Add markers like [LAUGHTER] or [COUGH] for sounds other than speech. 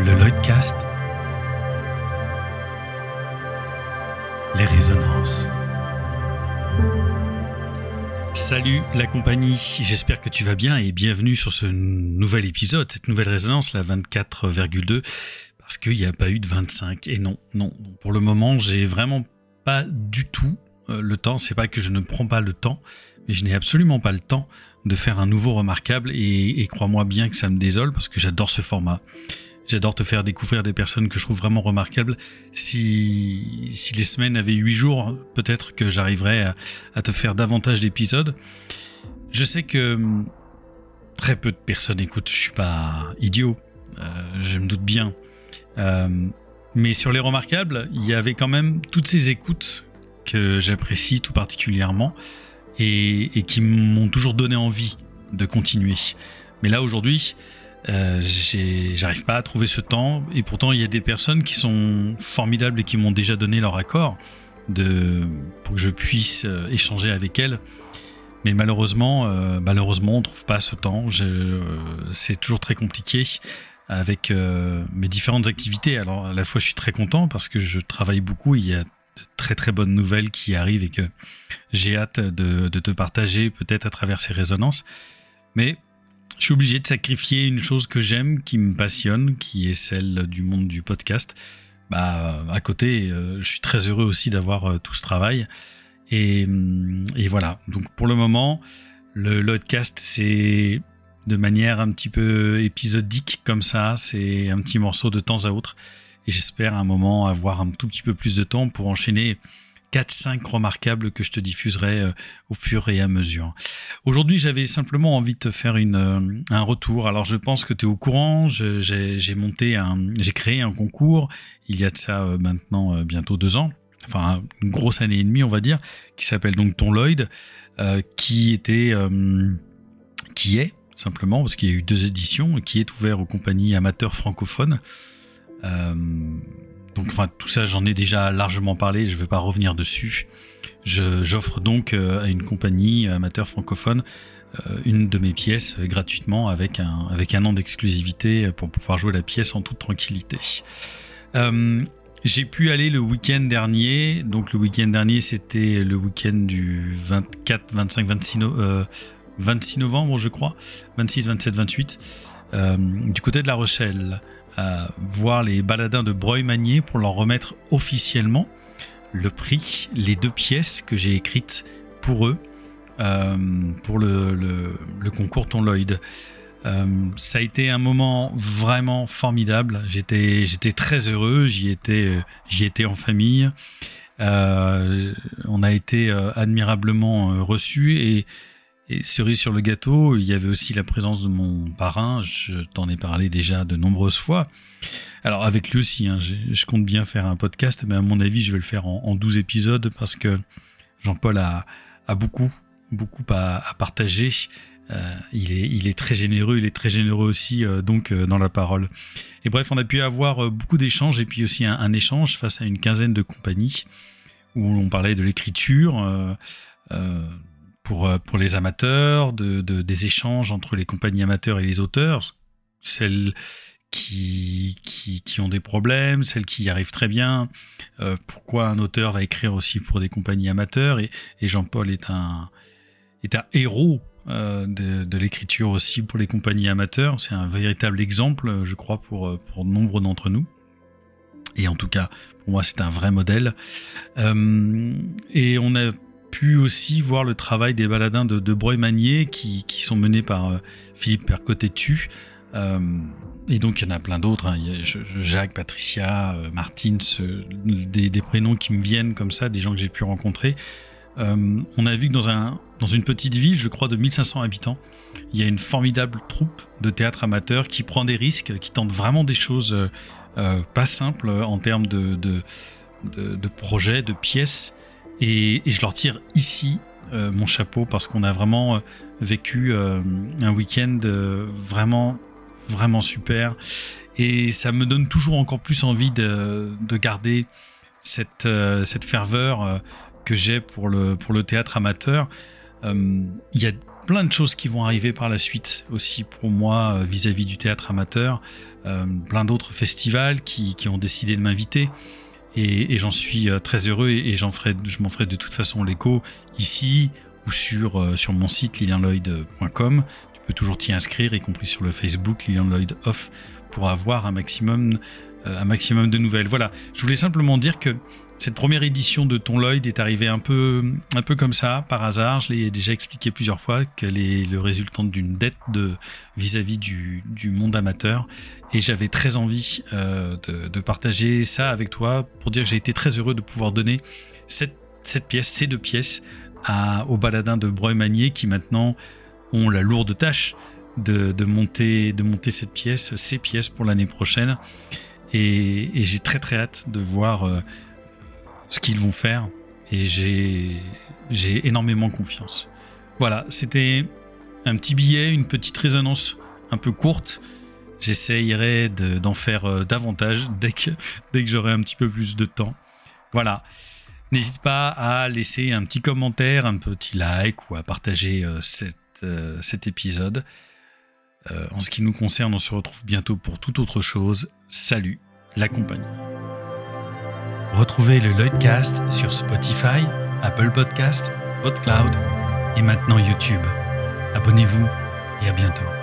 Le Lloydcast. Les résonances. Salut la compagnie, j'espère que tu vas bien et bienvenue sur ce nouvel épisode, cette nouvelle résonance, la 24,2, parce qu'il n'y a pas eu de 25. Et non, non, pour le moment, j'ai vraiment pas du tout euh, le temps. C'est pas que je ne prends pas le temps, mais je n'ai absolument pas le temps de faire un nouveau remarquable et, crois-moi bien que ça me désole parce que j'adore ce format. J'adore te faire découvrir des personnes que je trouve vraiment remarquables. Si, si les semaines avaient huit jours, peut-être que j'arriverais à, te faire davantage d'épisodes. Je sais que hum, très peu de personnes écoutent, je suis pas idiot, euh, je me doute bien. Euh, mais sur les remarquables, il y avait quand même toutes ces écoutes que j'apprécie tout particulièrement et qui m'ont toujours donné envie de continuer. Mais là aujourd'hui, euh, j'arrive pas à trouver ce temps et pourtant il y a des personnes qui sont formidables et qui m'ont déjà donné leur accord pour que je puisse euh, échanger avec elles. Mais malheureusement, euh, malheureusement, on trouve pas ce temps. c'est toujours très compliqué avec mes différentes activités. Alors à la fois, je suis très content parce que je travaille beaucoup. il y a de très très bonnes nouvelles qui arrivent et que j'ai hâte de, de te partager peut-être à travers ces résonances. Mais je suis obligé de sacrifier une chose que j'aime, qui me passionne, qui est celle du monde du podcast. Bah, à côté, euh, je suis très heureux aussi d'avoir euh, tout ce travail. Et, hum, et, voilà. Donc, pour le moment, le podcast, c'est de manière un petit peu épisodique comme ça. C'est un petit morceau de temps à autre. Et j'espère un moment avoir un tout petit peu plus de temps pour enchaîner 4-5 remarquables que je te diffuserai euh, au fur et à mesure. Aujourd'hui, j'avais simplement envie de te faire une, euh, un retour. Alors, je pense que tu es au courant. J'ai monté un, j'ai créé un concours il y a de ça euh, maintenant bientôt deux ans. Enfin, une grosse année et demie, on va dire, qui s'appelle donc Ton Lloyd, qui était, qui est simplement, parce qu'il y a eu deux éditions, qui est ouvert aux compagnies amateurs francophones. Donc, enfin, tout ça, j'en ai déjà largement parlé, je ne vais pas revenir dessus. J'offre donc euh, à une compagnie amateur francophone euh, une de mes pièces euh, gratuitement avec un, avec un an d'exclusivité pour pouvoir jouer la pièce en toute tranquillité. j'ai pu aller le week-end dernier. Donc, le week-end dernier, c'était le week-end du 24, 25, 26, 26 novembre, je crois. 26, 27, 28. Du côté de La Rochelle voir les baladins de Breuil-Magnier pour leur remettre officiellement le prix, les deux pièces que j'ai écrites pour eux, euh, pour le, concours Ton Lloyd. Euh, ça a été un moment vraiment formidable. J'étais, très heureux. J'y étais, j'y étais en famille. Euh, on a été admirablement reçus et et cerise sur le gâteau, il y avait aussi la présence de mon parrain, je t'en ai parlé déjà de nombreuses fois. Alors avec lui aussi, hein, je compte bien faire un podcast, mais à mon avis, je vais le faire en, 12 épisodes parce que Jean-Paul a, beaucoup, beaucoup à, partager. Euh, il, est, il est très généreux, il est très généreux aussi euh, donc euh, dans la parole. Et bref, on a pu avoir beaucoup d'échanges et puis aussi un, un, échange face à une quinzaine de compagnies où on parlait de l'écriture pour, euh, pour les amateurs, de, des échanges entre les compagnies amateurs et les auteurs, celles qui, qui, ont des problèmes, celles qui y arrivent très bien, euh, pourquoi un auteur va écrire aussi pour des compagnies amateurs, et, Jean-Paul est un, est un héros euh, de, l'écriture aussi pour les compagnies amateurs, c'est un véritable exemple, je crois, pour, pour nombre d'entre nous. Et en tout cas, pour moi, c'est un vrai modèle. et on a pu aussi voir le travail des baladins de, de Breuil-Magnier qui, qui, sont menés par euh, Philippe Percotetu. Euh, et donc il y en a plein d'autres, hein. Jacques, Patricia, euh, Martine, des, prénoms qui me viennent comme ça, des gens que j'ai pu rencontrer. Euh, on a vu que dans, un, dans une petite ville, je crois de 1500 habitants, il y a une formidable troupe de théâtre amateur qui prend des risques, qui tente vraiment des choses pas simples en termes de, de, de projets, de pièces. Et, je leur tire ici euh, mon chapeau parce qu'on a vraiment euh, vécu euh, un week-end vraiment, vraiment super. Et ça me donne toujours encore plus envie de, garder cette, cette ferveur que j'ai pour le, pour le théâtre amateur. Il y a plein de choses qui vont arriver par la suite aussi pour moi vis-à-vis du théâtre amateur. Plein d'autres festivals qui, ont décidé de m'inviter. Et, j'en suis très heureux et, j'en ferai, je m'en ferai de toute façon l'écho ici ou sur, sur mon site lilianloyd.com. Tu peux toujours t'y inscrire, y compris sur le Facebook Lilian Lloyd Off, pour avoir un maximum, un maximum de nouvelles. Voilà, je voulais simplement dire que cette première édition de Ton Lloyd est arrivée un peu, un peu comme ça, par hasard. Je l'ai déjà expliqué plusieurs fois qu'elle est le résultant d'une dette de vis-à-vis du, monde amateur. Et j'avais très envie euh, de, partager ça avec toi pour dire que j'ai été très heureux de pouvoir donner cette, pièce, ces deux pièces, à, aux baladins de Breuil-Magnier qui maintenant ont la lourde tâche de, monter, de monter cette pièce, ces pièces pour l'année prochaine. Et, j'ai très très hâte de voir. Euh, ce qu'ils vont faire et j'ai énormément confiance. Voilà, c'était un petit billet, une petite résonance un peu courte. J'essayerai d'en faire euh, davantage [LAUGHS] dès que, dès que j'aurai un petit peu plus de temps. Voilà. N'hésite pas à laisser un petit commentaire, un petit like ou à partager euh, euh, cet épisode. en ce qui nous concerne, on se retrouve bientôt pour toute autre chose. Salut, la compagnie. Retrouvez le Lloydcast sur Spotify, Apple Podcast, PodCloud et maintenant YouTube. Abonnez-vous et à bientôt.